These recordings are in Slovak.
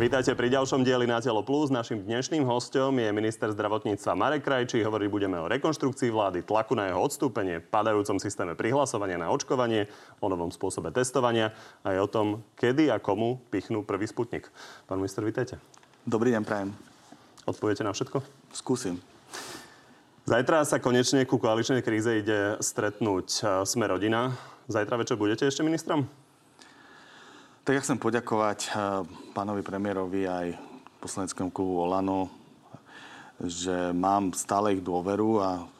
Vítajte pri ďalšom dieli na Telo Plus. Našim dnešným hostom je minister zdravotníctva Marek Krajčí. Hovoriť budeme o rekonštrukcii vlády, tlaku na jeho odstúpenie, padajúcom systéme prihlasovania na očkovanie, o novom spôsobe testovania a aj o tom, kedy a komu pichnú prvý sputnik. Pán minister, vítajte. Dobrý deň, prajem. Odpoviete na všetko? Skúsim. Zajtra sa konečne ku koaličnej kríze ide stretnúť e, Sme rodina. Zajtra večer budete ešte ministrom? Tak ja chcem poďakovať eh, pánovi premiérovi aj poslaneckému klubu Olano, že mám stále ich dôveru a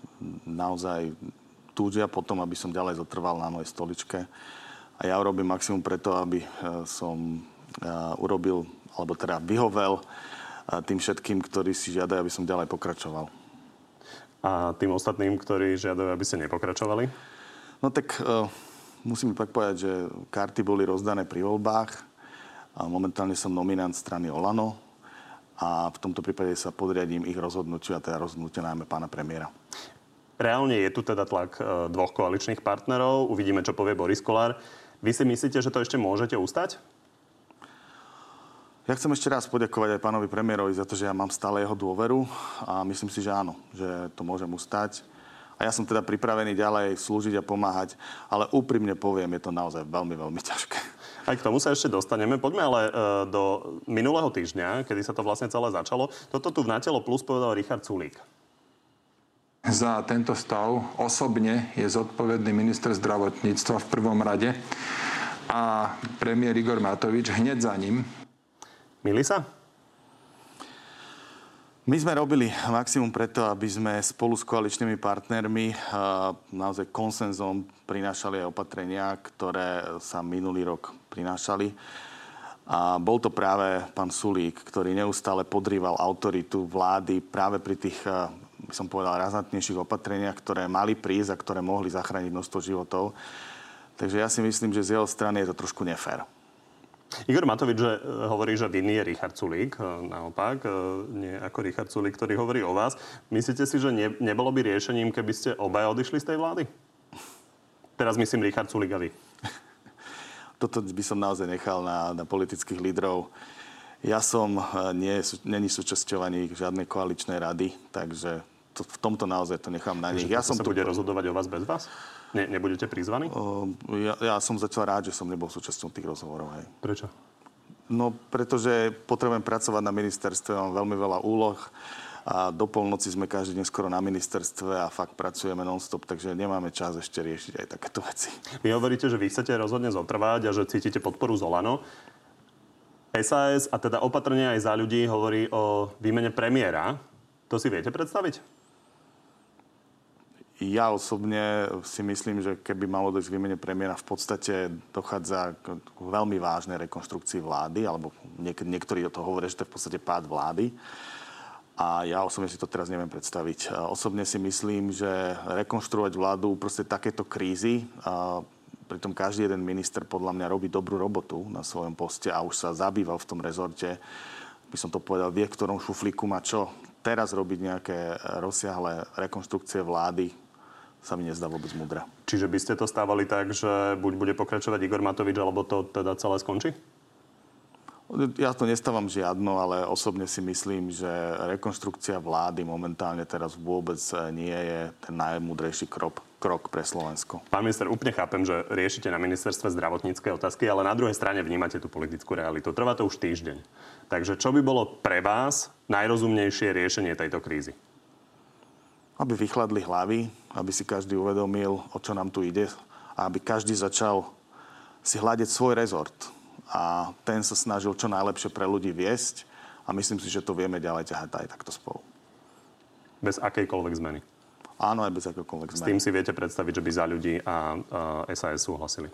naozaj túžia potom, aby som ďalej zotrval na mojej stoličke. A ja urobím maximum preto, aby eh, som eh, urobil, alebo teda vyhovel tým všetkým, ktorí si žiadajú, aby som ďalej pokračoval. A tým ostatným, ktorí žiadajú, aby ste nepokračovali? No tak musím tak povedať, že karty boli rozdané pri voľbách. A momentálne som nominant strany Olano a v tomto prípade sa podriadím ich rozhodnutiu a teda rozhodnutiu najmä pána premiéra. Reálne je tu teda tlak e, dvoch koaličných partnerov. Uvidíme, čo povie Boris Kolár. Vy si myslíte, že to ešte môžete ustať? Ja chcem ešte raz poďakovať aj pánovi premiérovi za to, že ja mám stále jeho dôveru a myslím si, že áno, že to môžem ustať. A ja som teda pripravený ďalej slúžiť a pomáhať, ale úprimne poviem, je to naozaj veľmi, veľmi ťažké. Aj k tomu sa ešte dostaneme. Poďme ale e, do minulého týždňa, kedy sa to vlastne celé začalo. Toto tu v Natelo Plus povedal Richard Sulík. Za tento stav osobne je zodpovedný minister zdravotníctva v prvom rade a premiér Igor Matovič hneď za ním. Milí sa? My sme robili maximum preto, aby sme spolu s koaličnými partnermi naozaj konsenzom prinášali aj opatrenia, ktoré sa minulý rok prinášali. A bol to práve pán Sulík, ktorý neustále podrýval autoritu vlády práve pri tých, by som povedal, razantnejších opatreniach, ktoré mali prísť a ktoré mohli zachrániť množstvo životov. Takže ja si myslím, že z jeho strany je to trošku nefér. Igor Matovič že, e, hovorí, že vinný je Richard Sulík, e, naopak, e, nie ako Richard Sulík, ktorý hovorí o vás. Myslíte si, že ne, nebolo by riešením, keby ste obaja odišli z tej vlády? Teraz myslím Richard Sulík a vy. Toto by som naozaj nechal na, na politických lídrov. Ja som nie, není súčasťou ani žiadnej koaličnej rady, takže to, v tomto naozaj to nechám na nich. Ja som sa tu... bude rozhodovať o vás bez vás? Ne, nebudete prizvaní? ja, ja som zatiaľ rád, že som nebol súčasťou tých rozhovorov. Hej. Prečo? No, pretože potrebujem pracovať na ministerstve, mám veľmi veľa úloh a do polnoci sme každý deň skoro na ministerstve a fakt pracujeme non-stop, takže nemáme čas ešte riešiť aj takéto veci. Vy hovoríte, že vy chcete rozhodne zotrvať a že cítite podporu Zolano. SAS a teda opatrne aj za ľudí hovorí o výmene premiéra. To si viete predstaviť? Ja osobne si myslím, že keby malo dojsť k výmene premiéra, v podstate dochádza k veľmi vážnej rekonštrukcii vlády, alebo niek- niektorí o to hovoria, že to je v podstate pád vlády. A ja osobne si to teraz neviem predstaviť. Osobne si myslím, že rekonštruovať vládu uprostred takéto krízy, pritom každý jeden minister podľa mňa robí dobrú robotu na svojom poste a už sa zabýval v tom rezorte, by som to povedal, vie, v ktorom šuflíku má čo. Teraz robiť nejaké rozsiahle rekonštrukcie vlády, sa mi nezdá vôbec mudra. Čiže by ste to stávali tak, že buď bude pokračovať Igor Matovič, alebo to teda celé skončí? Ja to nestávam žiadno, ale osobne si myslím, že rekonštrukcia vlády momentálne teraz vôbec nie je ten najmudrejší krok, krok pre Slovensko. Pán minister, úplne chápem, že riešite na ministerstve zdravotnícke otázky, ale na druhej strane vnímate tú politickú realitu. Trvá to už týždeň. Takže čo by bolo pre vás najrozumnejšie riešenie tejto krízy? Aby vychladli hlavy, aby si každý uvedomil, o čo nám tu ide a aby každý začal si hľadiť svoj rezort. A ten sa snažil čo najlepšie pre ľudí viesť a myslím si, že to vieme ďalej ťahať aj takto spolu. Bez akejkoľvek zmeny? Áno, aj bez akékoľvek zmeny. S tým si viete predstaviť, že by za ľudí a, a SAS súhlasili?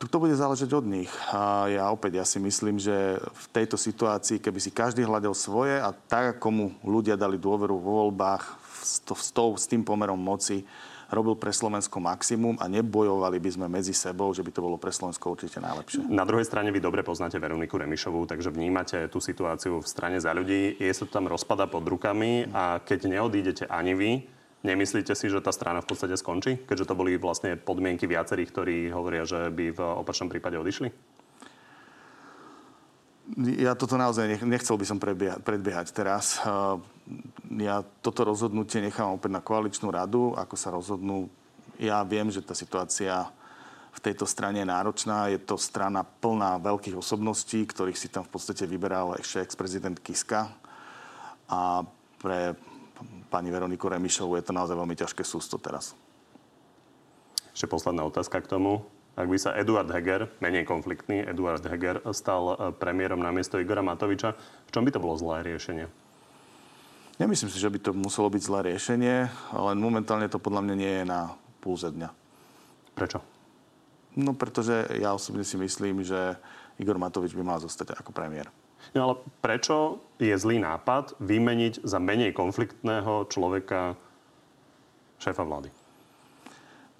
To bude záležať od nich. A ja opäť, ja si myslím, že v tejto situácii, keby si každý hľadel svoje a tak, ako mu ľudia dali dôveru vo voľbách s, to, s, to, s tým pomerom moci, robil pre Slovensko maximum a nebojovali by sme medzi sebou, že by to bolo pre Slovensko určite najlepšie. Na druhej strane vy dobre poznáte Veroniku Remišovú, takže vnímate tú situáciu v strane za ľudí. Je sa tam rozpada pod rukami a keď neodídete ani vy, Nemyslíte si, že tá strana v podstate skončí, keďže to boli vlastne podmienky viacerých, ktorí hovoria, že by v opačnom prípade odišli? Ja toto naozaj nechcel by som predbiehať teraz. Ja toto rozhodnutie nechám opäť na koaličnú radu, ako sa rozhodnú. Ja viem, že tá situácia v tejto strane je náročná. Je to strana plná veľkých osobností, ktorých si tam v podstate vyberal ešte ex-prezident Kiska. A pre pani Veroniku Remišovu je to naozaj veľmi ťažké sústo teraz. Ešte posledná otázka k tomu. Ak by sa Eduard Heger, menej konfliktný Eduard Heger, stal e, premiérom na miesto Igora Matoviča, v čom by to bolo zlé riešenie? Nemyslím si, že by to muselo byť zlé riešenie, ale momentálne to podľa mňa nie je na púze dňa. Prečo? No pretože ja osobne si myslím, že Igor Matovič by mal zostať ako premiér. No ale prečo je zlý nápad vymeniť za menej konfliktného človeka šéfa vlády?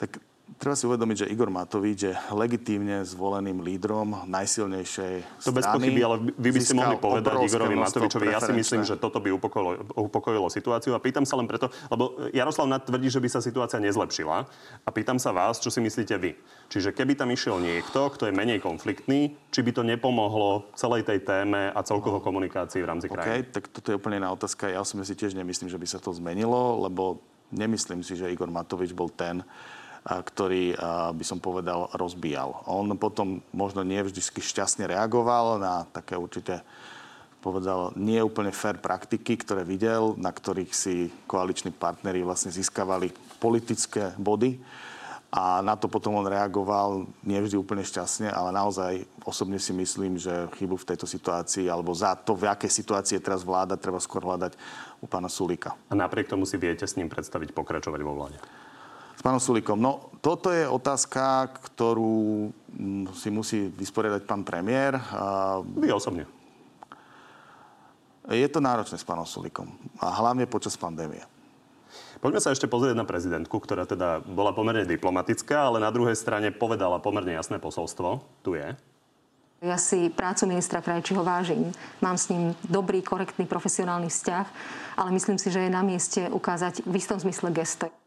Tak Treba si uvedomiť, že Igor Matovič je legitímne zvoleným lídrom najsilnejšej To bez pochyby, ale vy by ste mohli povedať Igorovi Matovičovi, ja si myslím, že toto by upokojilo, upokojilo situáciu a pýtam sa len preto, lebo Jaroslav tvrdí, že by sa situácia nezlepšila a pýtam sa vás, čo si myslíte vy. Čiže keby tam išiel niekto, kto je menej konfliktný, či by to nepomohlo celej tej téme a celkovo komunikácii v rámci krajiny? OK, tak toto je úplne iná otázka. Ja osobne si tiež nemyslím, že by sa to zmenilo, lebo nemyslím si, že Igor Matovič bol ten, ktorý by som povedal rozbíjal. On potom možno nie vždy šťastne reagoval na také určité povedal, nie úplne fair praktiky, ktoré videl, na ktorých si koaliční partneri vlastne získavali politické body. A na to potom on reagoval nie vždy úplne šťastne, ale naozaj osobne si myslím, že chybu v tejto situácii alebo za to, v akej situácii teraz vláda, treba skôr hľadať u pána Sulika. A napriek tomu si viete s ním predstaviť pokračovať vo vláde? S pánom Sulikom. No, toto je otázka, ktorú mm, si musí vysporiadať pán premiér. Vy osobne. Je to náročné s pánom Sulikom. A hlavne počas pandémie. Poďme sa ešte pozrieť na prezidentku, ktorá teda bola pomerne diplomatická, ale na druhej strane povedala pomerne jasné posolstvo. Tu je. Ja si prácu ministra Krajčího vážim. Mám s ním dobrý, korektný, profesionálny vzťah, ale myslím si, že je na mieste ukázať v istom zmysle gesto.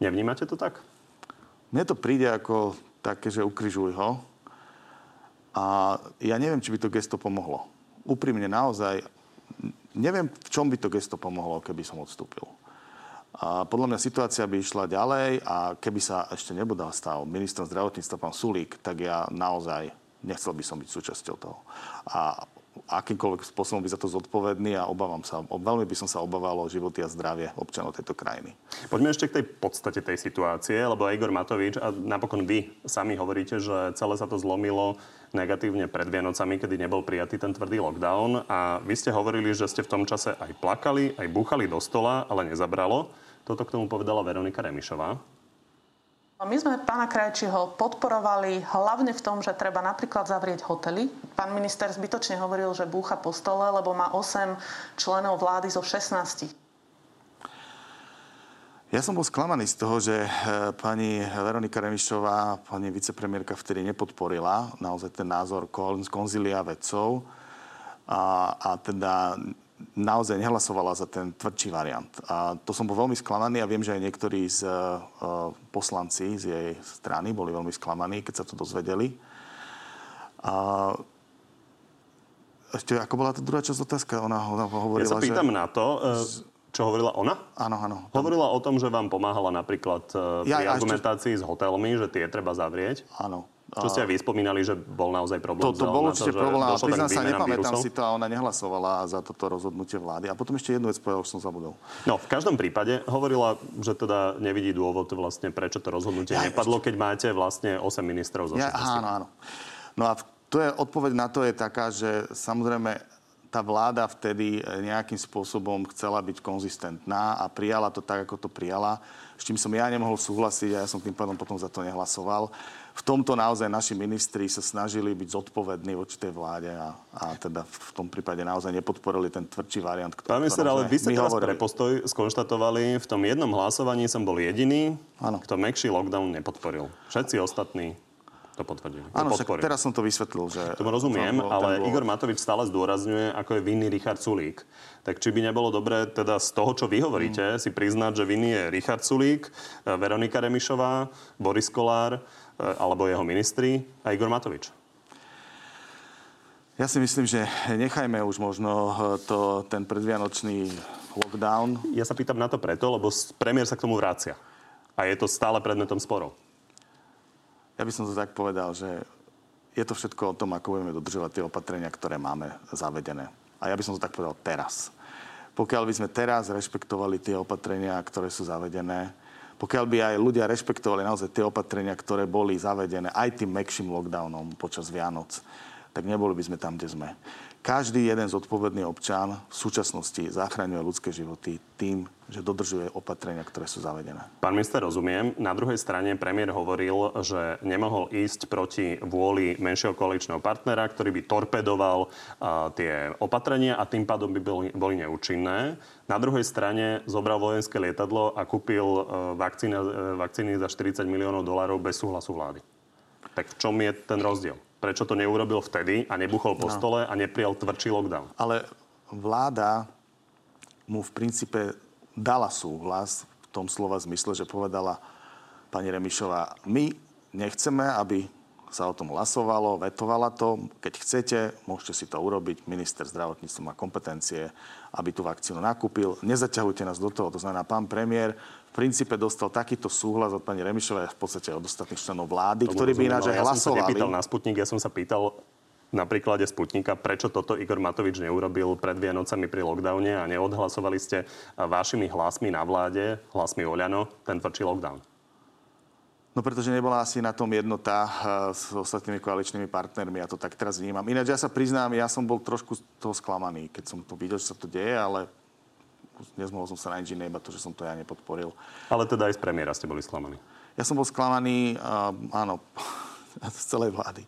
Nevnímate to tak? Mne to príde ako také, že ukrižuj ho. A ja neviem, či by to gesto pomohlo. Úprimne naozaj, neviem, v čom by to gesto pomohlo, keby som odstúpil. A podľa mňa situácia by išla ďalej a keby sa ešte nebodal stal ministrom zdravotníctva pán Sulík, tak ja naozaj nechcel by som byť súčasťou toho. A akýmkoľvek spôsobom by za to zodpovedný a obávam sa, veľmi by som sa obával o životy a zdravie občanov tejto krajiny. Poďme ešte k tej podstate tej situácie, lebo Igor Matovič, a napokon vy sami hovoríte, že celé sa to zlomilo negatívne pred Vianocami, kedy nebol prijatý ten tvrdý lockdown a vy ste hovorili, že ste v tom čase aj plakali, aj búchali do stola, ale nezabralo. Toto k tomu povedala Veronika Remišová. My sme pána Krajčího podporovali hlavne v tom, že treba napríklad zavrieť hotely. Pán minister zbytočne hovoril, že búcha po stole, lebo má 8 členov vlády zo 16. Ja som bol sklamaný z toho, že e, pani Veronika Remišová, pani vicepremiérka vtedy nepodporila naozaj ten názor konzilia vedcov a, a teda naozaj nehlasovala za ten tvrdší variant. A to som bol veľmi sklamaný a viem, že aj niektorí z uh, poslanci z jej strany boli veľmi sklamaní, keď sa to dozvedeli. A ešte, ako bola tá druhá časť otázka? Ona, ona hovorila, ja sa pýtam že... na to, e, čo hovorila ona? Áno, áno. Hovorila o tom, že vám pomáhala napríklad e, pri ja, argumentácii ešte... s hotelmi, že tie treba zavrieť. Áno. Čo ste aj vy spomínali, že bol naozaj problém. To, to bol určite problém, ale priznám sa, nepamätám vírusov. si to a ona nehlasovala za toto rozhodnutie vlády. A potom ešte jednu vec povedal, už som zabudol. No, v každom prípade hovorila, že teda nevidí dôvod vlastne, prečo to rozhodnutie ja, nepadlo, ešte... keď máte vlastne 8 ministrov zo ja, Áno, áno. No a to je, odpoveď na to je taká, že samozrejme tá vláda vtedy nejakým spôsobom chcela byť konzistentná a prijala to tak, ako to prijala, s čím som ja nemohol súhlasiť a ja som tým pádom potom za to nehlasoval v tomto naozaj naši ministri sa snažili byť zodpovední voči tej vláde a, a teda v tom prípade naozaj nepodporili ten tvrdší variant. Ktorý, Pán minister, ale vy ste teraz hovorili. pre postoj skonštatovali, v tom jednom hlasovaní som bol jediný, ano. kto mekší lockdown nepodporil. Všetci ostatní to potvrdili. Áno, však teraz som to vysvetlil. Že Tomu rozumiem, bol, ale bol... Igor Matovič stále zdôrazňuje, ako je vinný Richard Sulík. Tak či by nebolo dobré teda z toho, čo vy hovoríte, mm. si priznať, že vinný je Richard Sulík, Veronika Remišová, Boris Kolár, Eh, alebo jeho ministri a Igor Matovič? Ja si myslím, že nechajme už možno to, ten predvianočný lockdown. Ja sa pýtam na to preto, lebo premiér sa k tomu vracia. A je to stále predmetom sporov. Ja by som to tak povedal, že je to všetko o tom, ako budeme dodržovať tie opatrenia, ktoré máme zavedené. A ja by som to tak povedal teraz. Pokiaľ by sme teraz rešpektovali tie opatrenia, ktoré sú zavedené, pokiaľ by aj ľudia rešpektovali naozaj tie opatrenia, ktoré boli zavedené aj tým mekším lockdownom počas Vianoc, tak neboli by sme tam, kde sme. Každý jeden zodpovedný občan v súčasnosti zachraňuje ľudské životy tým, že dodržuje opatrenia, ktoré sú zavedené. Pán minister, rozumiem. Na druhej strane premiér hovoril, že nemohol ísť proti vôli menšieho koaličného partnera, ktorý by torpedoval uh, tie opatrenia a tým pádom by boli, boli neúčinné. Na druhej strane zobral vojenské lietadlo a kúpil uh, vakcíny, uh, vakcíny za 40 miliónov dolárov bez súhlasu vlády. Tak v čom je ten rozdiel? Prečo to neurobil vtedy a nebuchol po no. stole a neprijal tvrdší lockdown? Ale vláda mu v princípe dala súhlas v tom slova zmysle, že povedala pani Remišová, my nechceme, aby sa o tom hlasovalo, vetovala to. Keď chcete, môžete si to urobiť. Minister zdravotníctva má kompetencie, aby tú vakcínu nakúpil. Nezaťahujte nás do toho. To znamená, pán premiér princípe dostal takýto súhlas od pani Remišovej a v podstate od ostatných členov vlády, ktorí by ináč aj hlasovali. Ja som sa nepýtal na Sputnik, ja som sa pýtal na príklade Sputnika, prečo toto Igor Matovič neurobil pred Vianocami pri lockdowne a neodhlasovali ste vašimi hlasmi na vláde, hlasmi Oľano, ten tvrdší lockdown? No pretože nebola asi na tom jednota eh, s ostatnými koaličnými partnermi. Ja to tak teraz vnímam. Ináč ja sa priznám, ja som bol trošku z toho sklamaný, keď som to videl, že sa to deje, ale nezmohol som sa na nič iné, iba to, že som to ja nepodporil. Ale teda aj z premiéra ste boli sklamaní. Ja som bol sklamaný, uh, áno, z celej vlády.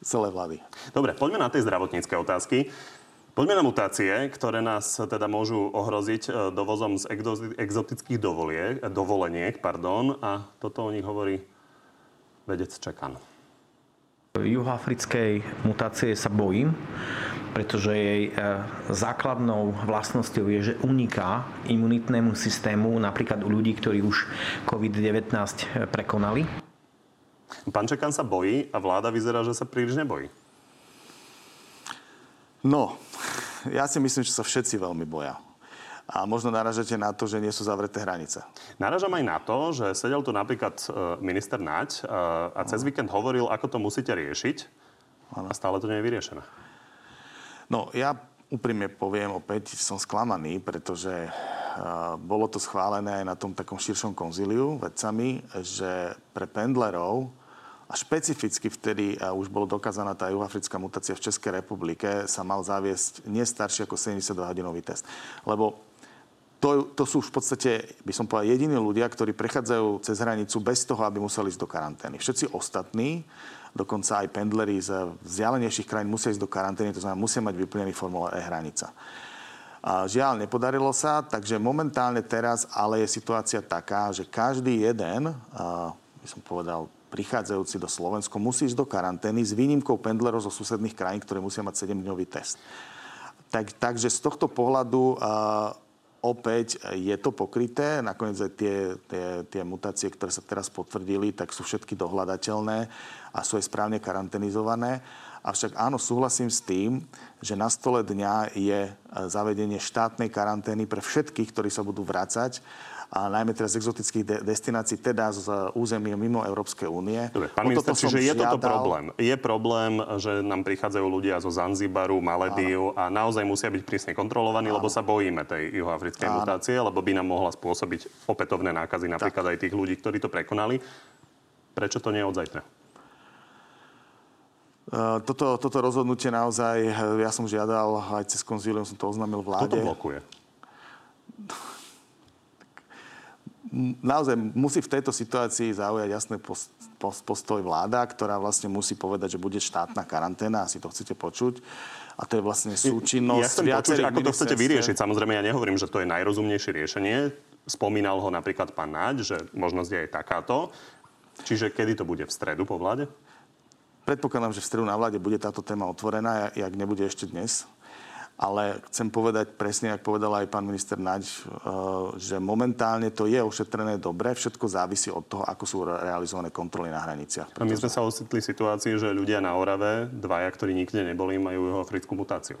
Z celej vlády. Dobre, poďme na tie zdravotnícke otázky. Poďme na mutácie, ktoré nás teda môžu ohroziť e, dovozom z exotických dovolie, dovoleniek. Pardon, a toto o nich hovorí vedec Čekan. Juhoafrickej mutácie sa bojím, pretože jej e, základnou vlastnosťou je, že uniká imunitnému systému, napríklad u ľudí, ktorí už COVID-19 prekonali. Pán Čekan sa bojí a vláda vyzerá, že sa príliš nebojí. No, ja si myslím, že sa všetci veľmi boja. A možno naražate na to, že nie sú zavreté hranice. Naražam aj na to, že sedel tu napríklad e, minister Naď e, a cez víkend hovoril, ako to musíte riešiť. A stále to nie je vyriešené. No, ja úprimne poviem, opäť som sklamaný, pretože uh, bolo to schválené aj na tom takom širšom konzíliu vedcami, že pre pendlerov a špecificky vtedy uh, už bolo dokázaná tá juhoafrická mutácia v Českej republike, sa mal zaviesť nie starší ako 72-hodinový test. Lebo to, to sú v podstate, by som povedal, jediní ľudia, ktorí prechádzajú cez hranicu bez toho, aby museli ísť do karantény. Všetci ostatní dokonca aj pendleri z vzdialenejších krajín musia ísť do karantény, to znamená, musia mať vyplnený formulár e-hranica. A žiaľ, nepodarilo sa, takže momentálne teraz ale je situácia taká, že každý jeden, by som povedal, prichádzajúci do Slovensko musí ísť do karantény s výnimkou pendlerov zo susedných krajín, ktoré musia mať 7-dňový test. Tak, takže z tohto pohľadu opäť je to pokryté. Nakoniec aj tie, tie, tie mutácie, ktoré sa teraz potvrdili, tak sú všetky dohľadateľné a sú aj správne karanténizované. Avšak áno, súhlasím s tým, že na stole dňa je zavedenie štátnej karantény pre všetkých, ktorí sa budú vrácať a najmä teraz z exotických de- destinácií, teda z územia mimo Európskej únie. Dobre, pán minister, čiže je toto problém. Je problém, že nám prichádzajú ľudia zo Zanzibaru, Maledív a naozaj musia byť prísne kontrolovaní, Áno. lebo sa bojíme tej juhoafrickej Áno. mutácie, lebo by nám mohla spôsobiť opätovné nákazy napríklad tak. aj tých ľudí, ktorí to prekonali. Prečo to nie od zajtra? E, toto, toto rozhodnutie naozaj, ja som žiadal, aj cez konzílium som to oznámil vláde. Kto to blokuje? naozaj musí v tejto situácii zaujať jasný postoj vláda, ktorá vlastne musí povedať, že bude štátna karanténa, asi to chcete počuť. A to je vlastne súčinnosť ja chcem počuť, ako to chcete vyriešiť. Samozrejme, ja nehovorím, že to je najrozumnejšie riešenie. Spomínal ho napríklad pán Naď, že možnosť je aj takáto. Čiže kedy to bude v stredu po vláde? Predpokladám, že v stredu na vláde bude táto téma otvorená, jak nebude ešte dnes. Ale chcem povedať presne, ako povedal aj pán minister Naď, eh, že momentálne to je ošetrené dobre. Všetko závisí od toho, ako sú realizované kontroly na hraniciach. A my sme sa ocitli v situácii, že ľudia na Orave, dvaja, ktorí nikde neboli, majú africkú mutáciu.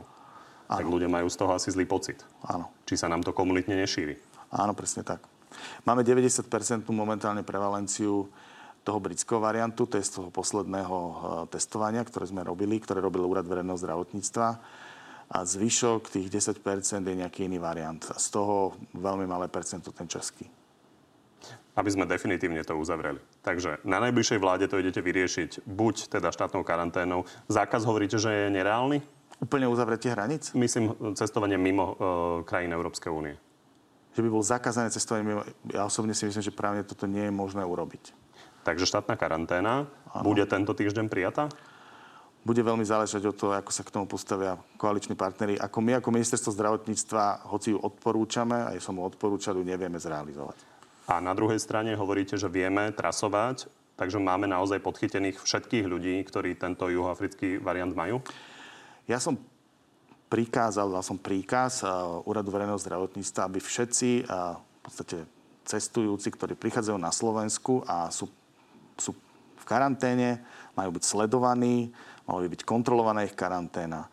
Áno. Tak ľudia majú z toho asi zlý pocit. Áno. Či sa nám to komunitne nešíri. Áno, presne tak. Máme 90% momentálne prevalenciu toho britského variantu, to je z toho posledného eh, testovania, ktoré sme robili, ktoré robil Úrad verejného zdravotníctva a zvyšok tých 10% je nejaký iný variant. Z toho veľmi malé percento ten český. Aby sme definitívne to uzavreli. Takže na najbližšej vláde to idete vyriešiť buď teda štátnou karanténou. Zákaz hovoríte, že je nereálny? Úplne uzavretie hranic? Myslím cestovanie mimo e, krajín Európskej únie. Že by bol zakázané cestovanie mimo... Ja osobne si myslím, že právne toto nie je možné urobiť. Takže štátna karanténa ano. bude tento týždeň prijatá? Bude veľmi záležať od toho, ako sa k tomu postavia koaliční partnery. Ako my, ako ministerstvo zdravotníctva, hoci ju odporúčame, aj som ju odporúčal, ju nevieme zrealizovať. A na druhej strane hovoríte, že vieme trasovať, takže máme naozaj podchytených všetkých ľudí, ktorí tento juhoafrický variant majú? Ja som prikázal, dal som príkaz Úradu verejného zdravotníctva, aby všetci v podstate cestujúci, ktorí prichádzajú na Slovensku a sú, sú v karanténe, majú byť sledovaní, mala by byť kontrolovaná ich karanténa,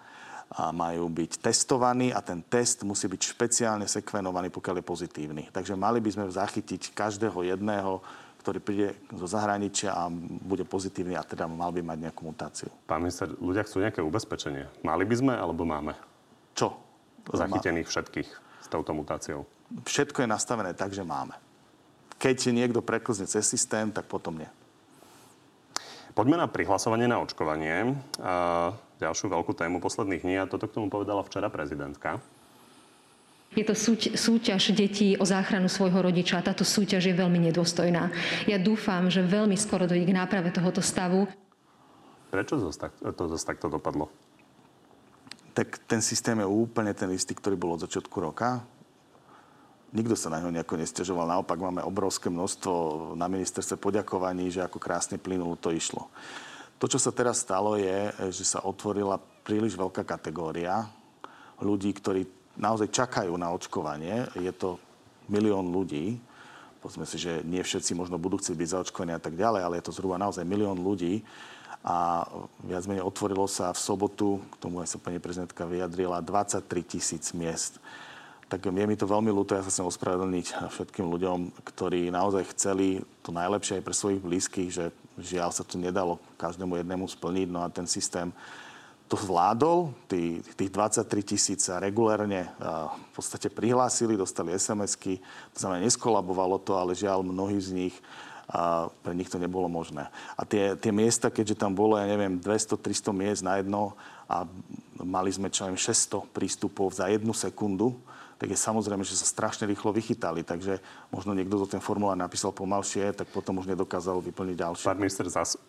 a majú byť testovaní a ten test musí byť špeciálne sekvenovaný, pokiaľ je pozitívny. Takže mali by sme zachytiť každého jedného, ktorý príde zo zahraničia a bude pozitívny a teda mal by mať nejakú mutáciu. Pán minister, ľudia chcú nejaké ubezpečenie. Mali by sme alebo máme? Čo? Zachytených všetkých s touto mutáciou. Všetko je nastavené tak, že máme. Keď niekto preklzne cez systém, tak potom nie. Poďme na prihlasovanie na očkovanie. A ďalšiu veľkú tému posledných dní a toto k tomu povedala včera prezidentka. Je to súť, súťaž detí o záchranu svojho rodiča. Táto súťaž je veľmi nedôstojná. Ja dúfam, že veľmi skoro dojde k náprave tohoto stavu. Prečo to zase takto dopadlo? Tak ten systém je úplne ten istý, ktorý bol od začiatku roka. Nikto sa na ňo nejako nestiažoval. Naopak máme obrovské množstvo na ministerstve poďakovaní, že ako krásne plynulo to išlo. To, čo sa teraz stalo, je, že sa otvorila príliš veľká kategória ľudí, ktorí naozaj čakajú na očkovanie. Je to milión ľudí. Povedzme si, že nie všetci možno budú chcieť byť zaočkovaní a tak ďalej, ale je to zhruba naozaj milión ľudí. A viac menej otvorilo sa v sobotu, k tomu aj sa pani prezidentka vyjadrila, 23 tisíc miest tak je mi to veľmi ľúto. Ja sa chcem ospravedlniť všetkým ľuďom, ktorí naozaj chceli to najlepšie aj pre svojich blízkych, že žiaľ sa to nedalo každému jednému splniť. No a ten systém to zvládol. Tí, tých 23 tisíc sa regulérne v podstate prihlásili, dostali SMS-ky. To znamená, neskolabovalo to, ale žiaľ, mnohí z nich a pre nich to nebolo možné. A tie, tie miesta, keďže tam bolo, ja neviem, 200-300 miest na jedno a mali sme čo neviem, 600 prístupov za jednu sekundu, tak je samozrejme, že sa strašne rýchlo vychytali. Takže možno niekto to ten formulár napísal pomalšie, tak potom už nedokázal vyplniť ďalšie. Pán minister, zas,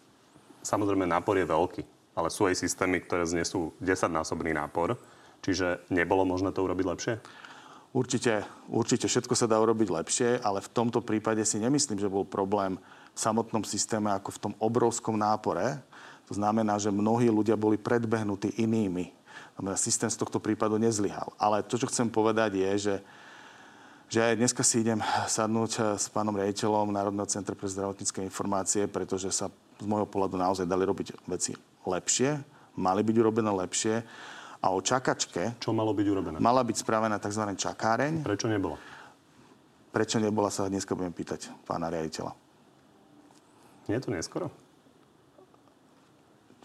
samozrejme nápor je veľký, ale sú aj systémy, ktoré znesú 10-násobný nápor. Čiže nebolo možné to urobiť lepšie? Určite, určite všetko sa dá urobiť lepšie, ale v tomto prípade si nemyslím, že bol problém v samotnom systéme ako v tom obrovskom nápore. To znamená, že mnohí ľudia boli predbehnutí inými systém z tohto prípadu nezlyhal. Ale to, čo chcem povedať, je, že že dneska si idem sadnúť eh, s pánom rejiteľom Národného centra pre zdravotnícke informácie, pretože sa z môjho pohľadu naozaj dali robiť veci lepšie, mali byť urobené lepšie. A o čakačke... Čo malo byť urobené? Mala byť spravená tzv. čakáreň. Prečo nebola? Prečo nebola, sa dneska budem pýtať pána riaditeľa. Nie je to neskoro?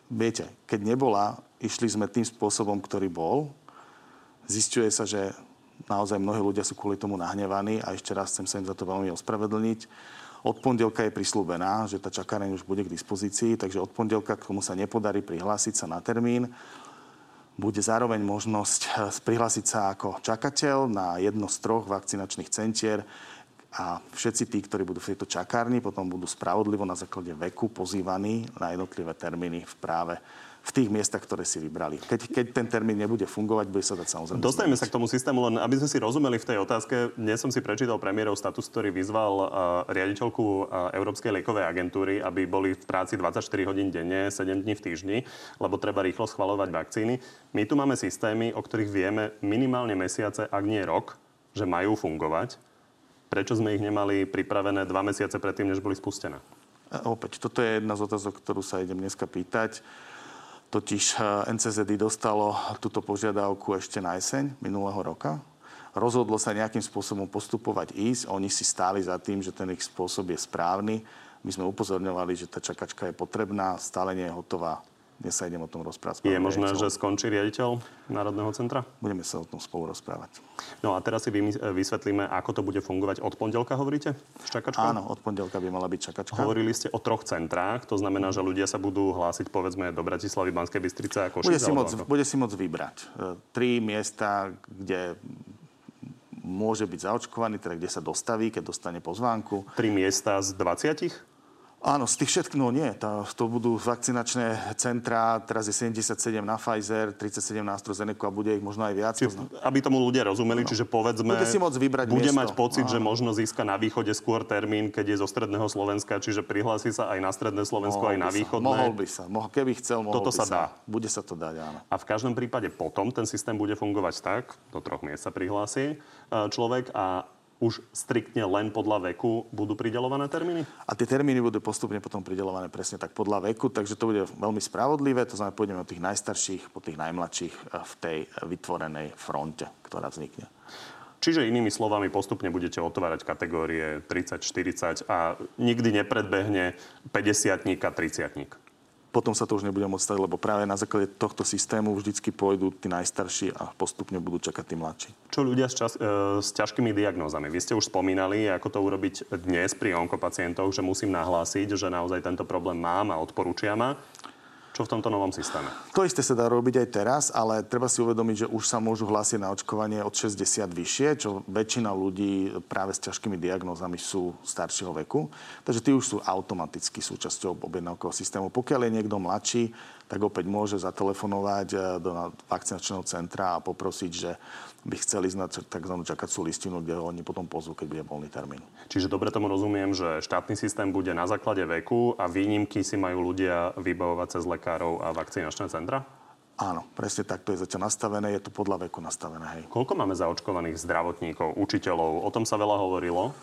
Viete, keď nebola, išli sme tým spôsobom, ktorý bol. Zistuje sa, že naozaj mnohí ľudia sú kvôli tomu nahnevaní a ešte raz chcem sa im za to veľmi ospravedlniť. Od pondelka je prislúbená, že tá čakáreň už bude k dispozícii, takže od pondelka, tomu sa nepodarí prihlásiť sa na termín, bude zároveň možnosť eh, prihlásiť sa ako čakateľ na jedno z troch vakcinačných centier a všetci tí, ktorí budú v tejto čakárni, potom budú spravodlivo na základe veku pozývaní na jednotlivé termíny v práve v tých miestach, ktoré si vybrali. Keď, keď ten termín nebude fungovať, bude sa dať samozrejme. Dostaneme sa k tomu systému, len aby sme si rozumeli v tej otázke. Dnes som si prečítal premiérov status, ktorý vyzval uh, riaditeľku uh, Európskej liekovej agentúry, aby boli v práci 24 hodín denne, 7 dní v týždni, lebo treba rýchlo schvalovať vakcíny. My tu máme systémy, o ktorých vieme minimálne mesiace, ak nie rok, že majú fungovať. Prečo sme ich nemali pripravené dva mesiace predtým, než boli spustené? A opäť, toto je jedna z otázok, ktorú sa idem dneska pýtať. Totiž eh, NCZD dostalo túto požiadavku ešte na jeseň minulého roka. Rozhodlo sa nejakým spôsobom postupovať ísť. Oni si stáli za tým, že ten ich spôsob je správny. My sme upozorňovali, že tá čakačka je potrebná, stále nie je hotová dnes sa idem o tom rozprávať. Je možné, že skončí riaditeľ Národného centra? Budeme sa o tom spolu rozprávať. No a teraz si vysvetlíme, ako to bude fungovať. Od pondelka hovoríte s čakačkou? Áno, od pondelka by mala byť čakačka. Hovorili ste o troch centrách, to znamená, že ľudia sa budú hlásiť povedzme do Bratislavy, Banskej Bystrice a Košice. Bude si, môcť, bude si môcť vybrať. E, tri miesta, kde môže byť zaočkovaný, teda kde sa dostaví, keď dostane pozvánku. Tri miesta z 20? Áno, z tých všetkých, no nie, to, to budú vakcinačné centrá, teraz je 77 na Pfizer, 37 na AstraZeneca a bude ich možno aj viac. Čiže, aby tomu ľudia rozumeli, no. čiže povedzme, bude, si môcť vybrať bude miesto. mať pocit, Áno. že možno získa na východe skôr termín, keď je zo stredného Slovenska, čiže prihlási sa aj na stredné Slovensko, mohol aj na východné. Mohol by sa, mohol, keby chcel, mohol Toto by sa dá. Bude sa to dať, áno. A v každom prípade potom ten systém bude fungovať tak, do troch miest sa prihlási e, človek a už striktne len podľa veku budú pridelované termíny? A tie termíny budú postupne potom pridelované presne tak podľa veku, takže to bude veľmi spravodlivé. To znamená, pôjdeme od tých najstarších po tých najmladších eh, v tej vytvorenej fronte, ktorá vznikne. Čiže inými slovami postupne budete otvárať kategórie 30, 40 a nikdy nepredbehne 50 a 30 potom sa to už nebude môcť stať, lebo práve na základe tohto systému vždycky pôjdu tí najstarší a postupne budú čakať tí mladší. Čo ľudia s, čas, e, s ťažkými diagnózami? Vy ste už spomínali, ako to urobiť dnes pri onkopacientoch, že musím nahlásiť, že naozaj tento problém mám a odporúčia ma. Čo v tomto novom systéme? To isté sa dá robiť aj teraz, ale treba si uvedomiť, že už sa môžu hlásiť na očkovanie od 60 vyššie, čo väčšina ľudí práve s ťažkými diagnózami sú staršieho veku. Takže tí už sú automaticky súčasťou objednávkového systému. Pokiaľ je niekto mladší, tak opäť môže zatelefonovať eh, do vakcinačného centra a poprosiť, že by chceli znať tzv. čakacú listinu, kde ho oni potom pozvú, keď bude voľný termín. Čiže dobre tomu rozumiem, že štátny systém bude na základe veku a výnimky si majú ľudia vybavovať cez lekárov a vakcinačné centra? Áno, presne tak to je zatiaľ nastavené, je to podľa veku nastavené. Hej. Koľko máme zaočkovaných zdravotníkov, učiteľov? O tom sa veľa hovorilo.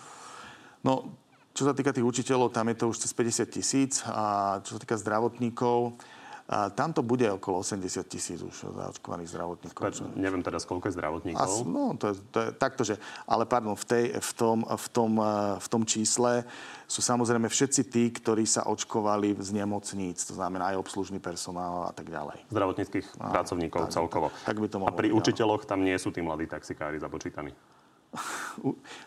No, čo sa týka tých učiteľov, tam je to už cez 50 tisíc a čo sa týka zdravotníkov, a tam to bude okolo 80 tisíc už zaočkovaných zdravotníkov. Čo... Neviem teraz, koľko je zdravotníkov. As, no, to je, to je takto, že... Ale pardon, v, tej, v, tom, v, tom, eh, v tom čísle sú samozrejme všetci tí, ktorí sa očkovali z nemocníc, to znamená aj obslužný personál a tak ďalej. Zdravotníckých no, pracovníkov tak, celkovo. Tak by to a pri byť, učiteľoch tam nie sú tí mladí taxikári započítaní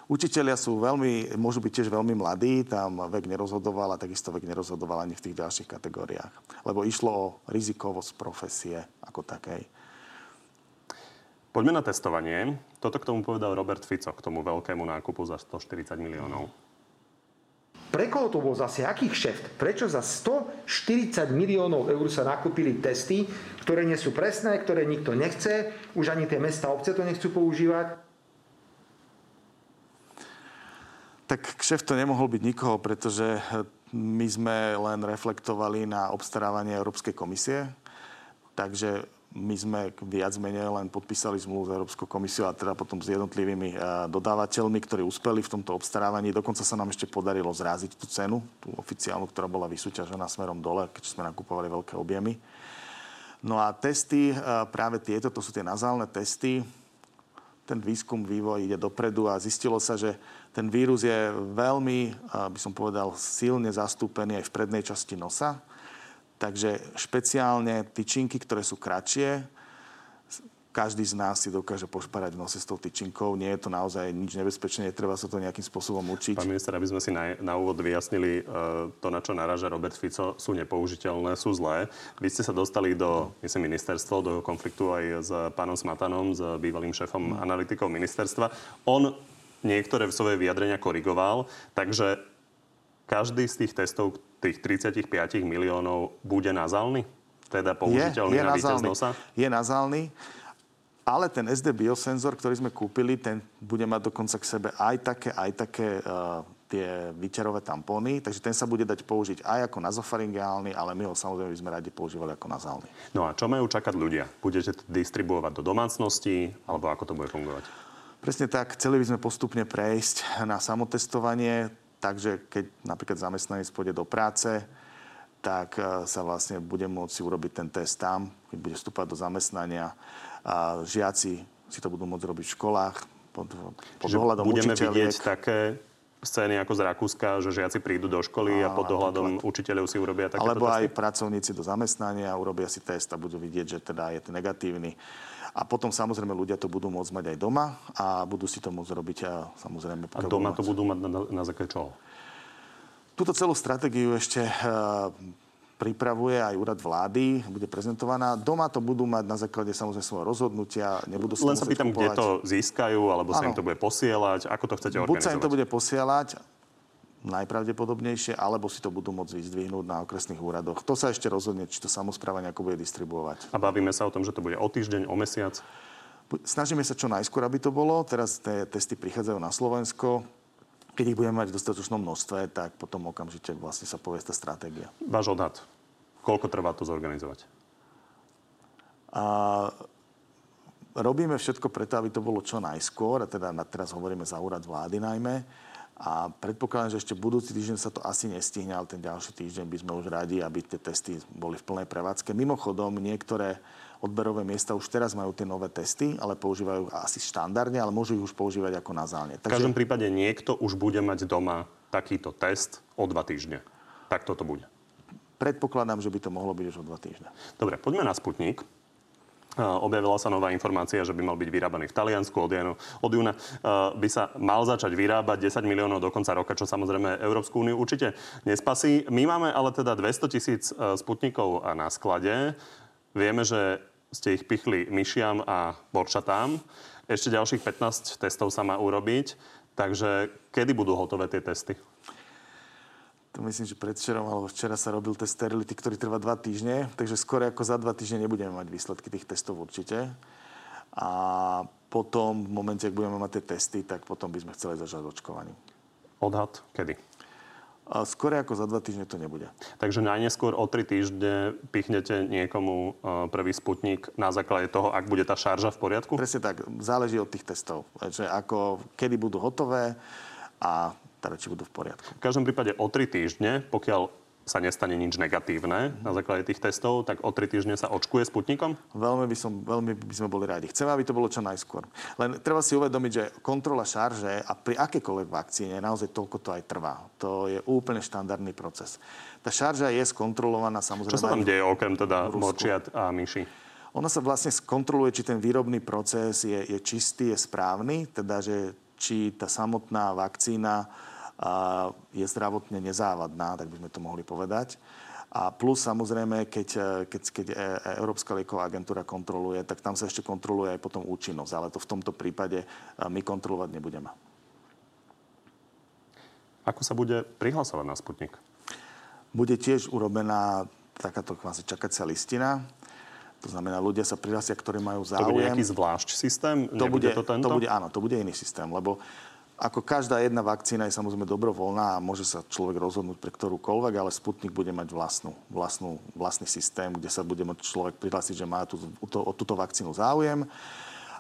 učiteľia sú veľmi, môžu byť tiež veľmi mladí, tam vek nerozhodoval a takisto vek nerozhodoval ani v tých ďalších kategóriách. Lebo išlo o rizikovosť profesie ako takej. Poďme na testovanie. Toto k tomu povedal Robert Fico, k tomu veľkému nákupu za 140 miliónov. Pre koho to bol zase aký kšeft? Prečo za 140 miliónov eur sa nakúpili testy, ktoré nie sú presné, ktoré nikto nechce, už ani tie mesta obce to nechcú používať? Tak kšeft to nemohol byť nikoho, pretože my sme len reflektovali na obstarávanie Európskej komisie. Takže my sme viac menej len podpísali zmluvu s Európskou komisiou a teda potom s jednotlivými eh, dodávateľmi, ktorí uspeli v tomto obstarávaní. Dokonca sa nám ešte podarilo zráziť tú cenu, tú oficiálnu, ktorá bola vysúťažená smerom dole, keď sme nakupovali veľké objemy. No a testy, eh, práve tieto, to sú tie nazálne testy, ten výskum, vývoj ide dopredu a zistilo sa, že ten vírus je veľmi, by som povedal, silne zastúpený aj v prednej časti nosa. Takže špeciálne tyčinky, ktoré sú kratšie, každý z nás si dokáže pošparať v nose s tou tyčinkou. Nie je to naozaj nič nebezpečné, treba sa to nejakým spôsobom učiť. Pán minister, aby sme si na, na úvod vyjasnili uh, to, na čo naráža Robert Fico, sú nepoužiteľné, sú zlé. Vy ste sa dostali do, myslím, ministerstvo, do konfliktu aj s pánom Smatanom, s bývalým šéfom hmm. analytikov ministerstva. On niektoré svoje vyjadrenia korigoval, takže každý z tých testov, tých 35 miliónov, bude nazálny? teda použiteľný je, je na nazálny, nosa? Je nazálny, ale ten SD biosenzor, ktorý sme kúpili, ten bude mať dokonca k sebe aj také, aj také uh, tie výťarové tampóny, takže ten sa bude dať použiť aj ako nazofaringeálny, ale my ho samozrejme by sme radi používali ako nazálny. No a čo majú čakať ľudia? Budete to distribuovať do domácností, alebo ako to bude fungovať? Presne tak. Chceli by sme postupne prejsť na samotestovanie, takže keď napríklad zamestnanec pôjde do práce, tak e, sa vlastne bude môcť urobiť ten test tam, keď bude vstúpať do zamestnania. A žiaci si to budú môcť robiť v školách pod, pod dohľadom budeme učiteľiek. vidieť také scény ako z Rakúska, že žiaci prídu do školy a, a pod dohľadom učiteľov si urobia takéto Alebo testy? aj pracovníci do zamestnania urobia si test a budú vidieť, že teda je negatívny. A potom samozrejme ľudia to budú môcť mať aj doma a budú si to môcť robiť a samozrejme... A doma to budú mať na, na, na základe čoho? Túto celú stratégiu ešte uh, pripravuje aj úrad vlády, bude prezentovaná. Doma to budú mať na základe samozrejme svojho rozhodnutia. Nebudú Len sa pýtam, kupovať. kde to získajú, alebo ano. sa im to bude posielať. Ako to chcete organizovať? Buď sa im to bude posielať, najpravdepodobnejšie, alebo si to budú môcť vyzdvihnúť na okresných úradoch. To sa ešte rozhodne, či to samozpráva nejako bude distribuovať. A bavíme sa o tom, že to bude o týždeň, o mesiac? Snažíme sa čo najskôr, aby to bolo. Teraz tie testy prichádzajú na Slovensko. Keď ich budeme mať v dostatočnom množstve, tak potom okamžite vlastne sa povie tá stratégia. Váš odhad. Koľko trvá to zorganizovať? A robíme všetko preto, aby to bolo čo najskôr. A teda teraz hovoríme za úrad vlády najmä. A predpokladám, že ešte budúci týždeň sa to asi nestihne, ale ten ďalší týždeň by sme už radi, aby tie testy boli v plnej prevádzke. Mimochodom, niektoré odberové miesta už teraz majú tie nové testy, ale používajú asi štandardne, ale môžu ich už používať ako nazálne. Takže... V každom prípade niekto už bude mať doma takýto test o dva týždne. Tak toto bude. Predpokladám, že by to mohlo byť už o dva týždne. Dobre, poďme na Sputnik. Objavila sa nová informácia, že by mal byť vyrábaný v Taliansku od, janu, od júna. By sa mal začať vyrábať 10 miliónov do konca roka, čo samozrejme Európsku úniu určite nespasí. My máme ale teda 200 tisíc Sputnikov na sklade. Vieme, že ste ich pichli myšiam a borčatám. Ešte ďalších 15 testov sa má urobiť. Takže kedy budú hotové tie testy? To myslím, že predvčerom alebo včera sa robil test sterility, ktorý trvá dva týždne, takže skôr ako za dva týždne nebudeme mať výsledky tých testov určite. A potom, v momente, ak budeme mať tie testy, tak potom by sme chceli začať očkovaním. Odhad kedy? A skôr ako za dva týždne to nebude. Takže najneskôr o tri týždne pichnete niekomu e, prvý sputnik na základe toho, ak bude tá šarža v poriadku? Presne tak. Záleží od tých testov. Že ako, kedy budú hotové a teda či budú v poriadku. V každom prípade o tri týždne, pokiaľ sa nestane nič negatívne na základe tých testov, tak o tri týždne sa očkuje Sputnikom? Veľmi by, som, veľmi by sme boli rádi. Chceme, aby to bolo čo najskôr. Len treba si uvedomiť, že kontrola šarže a pri akékoľvek vakcíne naozaj toľko to aj trvá. To je úplne štandardný proces. Tá šarža je skontrolovaná samozrejme... Čo sa tam deje okrem teda močiat a myši? Ona sa vlastne skontroluje, či ten výrobný proces je, je čistý, je správny, teda že či tá samotná vakcína je zdravotne nezávadná, tak by sme to mohli povedať. A plus samozrejme, keď, keď, keď e, e, Európska lieková agentúra kontroluje, tak tam sa ešte kontroluje aj potom účinnosť. Ale to v tomto prípade e, my kontrolovať nebudeme. Ako sa bude prihlasovať na Sputnik? Bude tiež urobená takáto kvázi čakacia listina. To znamená, ľudia sa prihlásia, ktorí majú záujem. To bude nejaký zvlášť systém? To bude, to, tento? to bude, áno, to bude iný systém, lebo ako každá jedna vakcína je samozrejme dobrovoľná a môže sa človek rozhodnúť pre ktorúkoľvek, ale Sputnik bude mať vlastnú, vlastnú, vlastný systém, kde sa bude môcť človek prihlásiť, že má tú, tú, o túto vakcínu záujem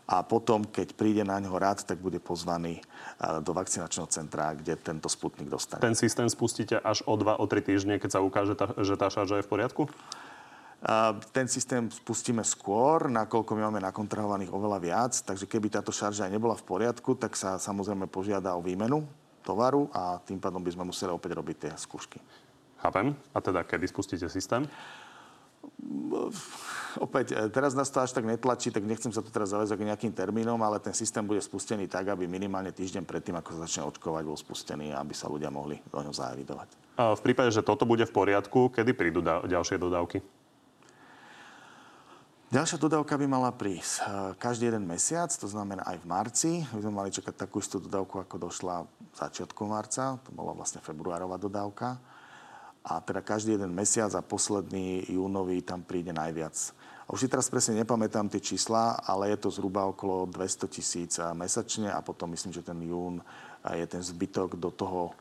a potom, keď príde na ňo rád, tak bude pozvaný do vakcinačného centra, kde tento Sputnik dostane. Ten systém spustíte až o 2-3 týždne, keď sa ukáže, že tá šarža je v poriadku? Ten systém spustíme skôr, nakoľko my máme nakontrahovaných oveľa viac, takže keby táto šarža nebola v poriadku, tak sa samozrejme požiada o výmenu tovaru a tým pádom by sme museli opäť robiť tie skúšky. Chápem. A teda kedy spustíte systém? Opäť, e, teraz nás to až tak netlačí, tak nechcem sa tu teraz zavezať k nejakým termínom, ale ten systém bude spustený tak, aby minimálne týždeň predtým, ako sa začne očkovať, bol spustený, aby sa ľudia mohli do ňo zaevidovať. A v prípade, že toto bude v poriadku, kedy prídu da- ďalšie dodávky? Ďalšia dodávka by mala prísť eh, každý jeden mesiac, to znamená aj v marci. My sme mali čakať takú istú dodávku, ako došla začiatkom marca. To bola vlastne februárová dodávka. A teda každý jeden mesiac a posledný júnový tam príde najviac. A už si teraz presne nepamätám tie čísla, ale je to zhruba okolo 200 tisíc mesačne a potom myslím, že ten jún je ten zbytok do toho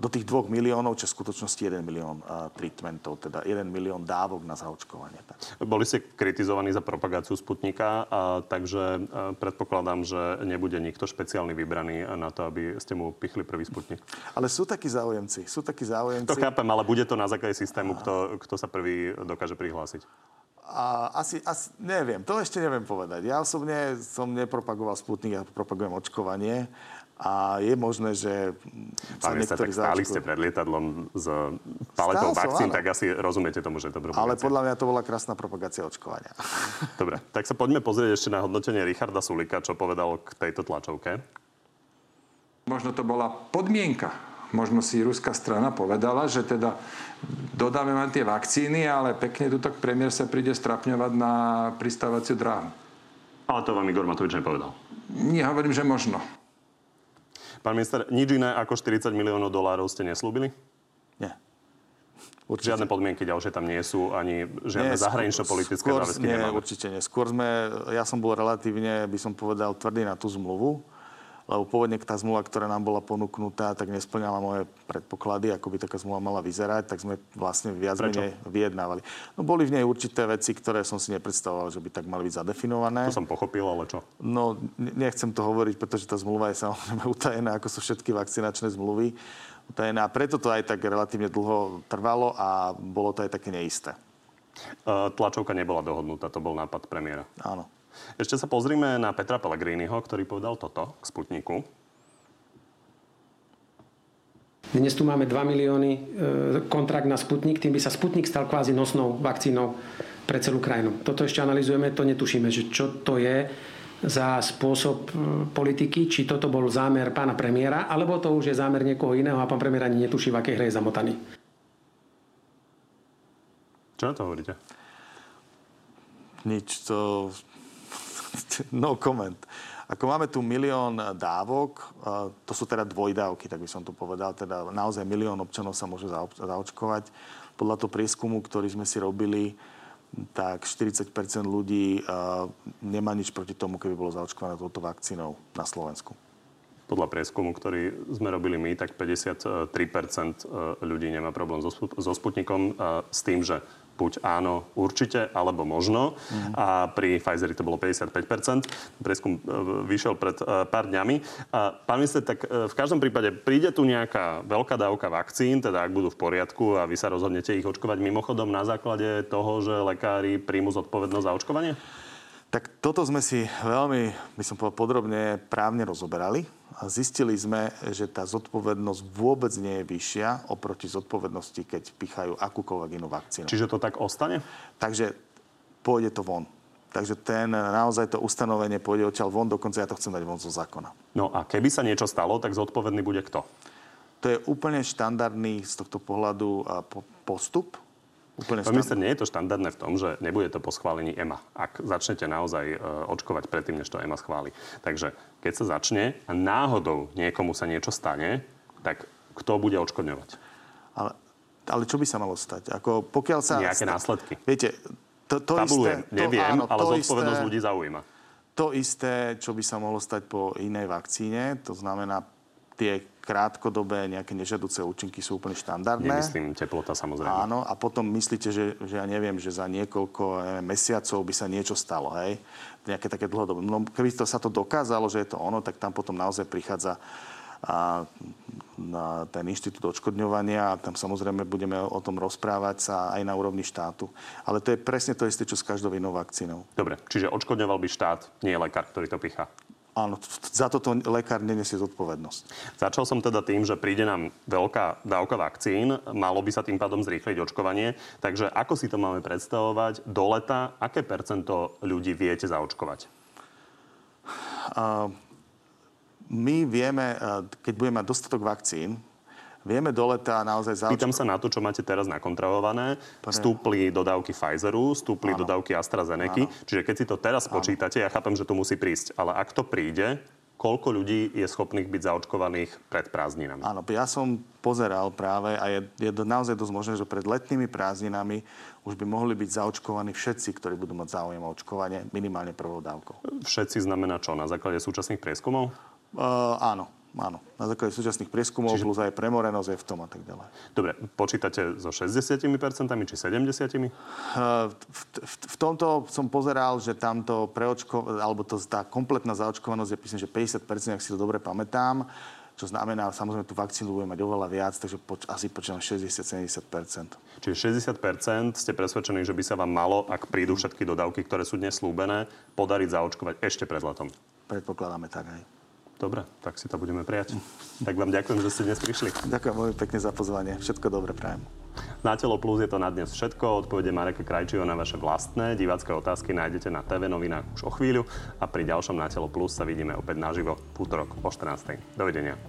do tých dvoch miliónov, čo v skutočnosti 1 milión uh, treatmentov, teda 1 milión dávok na zaočkovanie. Tak. Boli ste kritizovaní za propagáciu Sputnika, a, takže a, predpokladám, že nebude nikto špeciálny vybraný na to, aby ste mu pichli prvý Sputnik. Ale sú takí záujemci, sú takí záujemci. To chápem, ale bude to na základe systému, kto, kto sa prvý dokáže prihlásiť. A asi, asi, neviem, to ešte neviem povedať. Ja osobne som nepropagoval Sputnik, ja propagujem očkovanie. A je možné, že Pán niektorí tak stáli ste pred lietadlom s paletou vakcín, tak asi rozumiete tomu, že je to propagácia. Ale podľa mňa to bola krásna propagácia očkovania. Dobre, tak sa poďme pozrieť ešte na hodnotenie Richarda Sulika, čo povedal k tejto tlačovke. Možno to bola podmienka. Možno si ruská strana povedala, že teda dodáme vám tie vakcíny, ale pekne tuto premiér sa príde strapňovať na pristávaciu dráhu. Ale to vám Igor Matovič nepovedal. Nie, hovorím, že možno. Pán minister, nič iné ako 40 miliónov dolárov ste neslúbili? Nie. Určite. Žiadne podmienky ďalšie tam nie sú, ani žiadne zahranično-politické záväzky nie, nemáme. určite nie. Skôr sme, ja som bol relatívne, by som povedal, tvrdý na tú zmluvu lebo pôvodne tá zmluva, ktorá nám bola ponúknutá, tak nesplňala moje predpoklady, ako by taká zmluva mala vyzerať, tak sme vlastne viac Prečo? menej vyjednávali. No boli v nej určité veci, ktoré som si nepredstavoval, že by tak mali byť zadefinované. To som pochopil, ale čo? No, nechcem to hovoriť, pretože tá zmluva je samozrejme utajená, ako sú všetky vakcinačné zmluvy. Utajená. A preto to aj tak relatívne dlho trvalo a bolo to aj také neisté. Tlačovka nebola dohodnutá, to bol nápad premiéra. Áno. Ešte sa pozrime na Petra Pellegriniho, ktorý povedal toto k Sputniku. Dnes tu máme 2 milióny e, kontrakt na Sputnik, tým by sa Sputnik stal kvázi nosnou vakcínou pre celú krajinu. Toto ešte analizujeme, to netušíme, že čo to je za spôsob e, politiky, či toto bol zámer pána premiéra, alebo to už je zámer niekoho iného a pán premiér ani netuší, v akej hre je zamotaný. Čo na to hovoríte? Nič, to no comment. Ako máme tu milión dávok, to sú teda dvojdávky, tak by som to povedal, teda naozaj milión občanov sa môže zaočkovať. Podľa toho prieskumu, ktorý sme si robili, tak 40% ľudí nemá nič proti tomu, keby bolo zaočkované touto vakcínou na Slovensku. Podľa prieskumu, ktorý sme robili my, tak 53% ľudí nemá problém so, so Sputnikom s tým, že buď áno, určite, alebo možno. Mm. A pri Pfizeri to bolo 55%. Prieskum e, vyšiel pred e, pár dňami. A pán minister, tak e, v každom prípade príde tu nejaká veľká dávka vakcín, teda ak budú v poriadku a vy sa rozhodnete ich očkovať mimochodom na základe toho, že lekári príjmu zodpovednosť za očkovanie? Tak toto sme si veľmi, by som povedal, podrobne právne rozoberali zistili sme, že tá zodpovednosť vôbec nie je vyššia oproti zodpovednosti, keď pichajú akúkoľvek inú vakcínu. Čiže to tak ostane? Takže pôjde to von. Takže ten, naozaj to ustanovenie pôjde odtiaľ von, dokonca ja to chcem dať von zo zákona. No a keby sa niečo stalo, tak zodpovedný bude kto? To je úplne štandardný z tohto pohľadu postup Úplne Pán minister, nie je to štandardné v tom, že nebude to po schválení EMA, ak začnete naozaj e, očkovať predtým, než to EMA schváli. Takže keď sa začne a náhodou niekomu sa niečo stane, tak kto bude odškodňovať? Ale, ale čo by sa malo stať? Ako pokiaľ sa... Nejaké následky. Viete, to, to Tabulujem, isté... neviem, to, áno, ale to zodpovednosť isté, ľudí zaujíma. To isté, čo by sa mohlo stať po inej vakcíne, to znamená tie krátkodobé nejaké nežiaduce účinky sú úplne štandardné. Nemyslím teplota samozrejme. Áno, a potom myslíte, že, že ja neviem, že za niekoľko neviem, mesiacov by sa niečo stalo, hej? Nejaké také dlhodobé. No, keby to sa to dokázalo, že je to ono, tak tam potom naozaj prichádza a na ten inštitút odškodňovania a tam samozrejme budeme o tom rozprávať sa aj na úrovni štátu. Ale to je presne to isté, čo s každou inou vakcínou. Dobre, čiže odškodňoval by štát, nie lekár, ktorý to pichá. Áno, za toto lekár nenesie zodpovednosť. Začal som teda tým, že príde nám veľká dávka vakcín, malo by sa tým pádom zrýchliť očkovanie. Takže ako si to máme predstavovať do leta? Aké percento ľudí viete zaočkovať? Uh, my vieme, keď budeme mať dostatok vakcín, Vieme do leta naozaj zaočkovať. Pýtam sa na to, čo máte teraz nakontravované. Pre... Stúpli dodávky Pfizeru, stúpli Áno. dodávky AstraZeneca. Čiže keď si to teraz Áno. počítate, ja chápem, že to musí prísť. Ale ak to príde, koľko ľudí je schopných byť zaočkovaných pred prázdninami. Áno, ja som pozeral práve a je, je naozaj dosť možné, že pred letnými prázdninami už by mohli byť zaočkovaní všetci, ktorí budú mať záujem o očkovanie minimálne prvou dávkou. Všetci znamená čo? Na základe súčasných prieskumov? Uh, áno. Áno, na základe súčasných prieskumov Čiže... plus aj premorenosť je v tom a tak ďalej. Dobre, počítate so 60% či 70%? Uh, v, v, v tomto som pozeral, že tamto preočko, alebo to, tá kompletná zaočkovanosť je myslím, že 50%, ak si to dobre pamätám čo znamená, samozrejme, tú vakcínu budeme mať oveľa viac, takže poč- asi počítam 60-70%. Čiže 60% ste presvedčení, že by sa vám malo, ak prídu všetky dodávky, ktoré sú dnes slúbené, podariť zaočkovať ešte pred letom? Predpokladáme tak aj. Dobre, tak si to budeme prijať. Tak vám ďakujem, že ste dnes prišli. Ďakujem veľmi pekne za pozvanie. Všetko dobre prajem. Na Telo Plus je to na dnes všetko. Odpovede Mareka Krajčího na vaše vlastné divácké otázky nájdete na TV novinách už o chvíľu a pri ďalšom Na Telo Plus sa vidíme opäť naživo v útorok o 14. Dovidenia.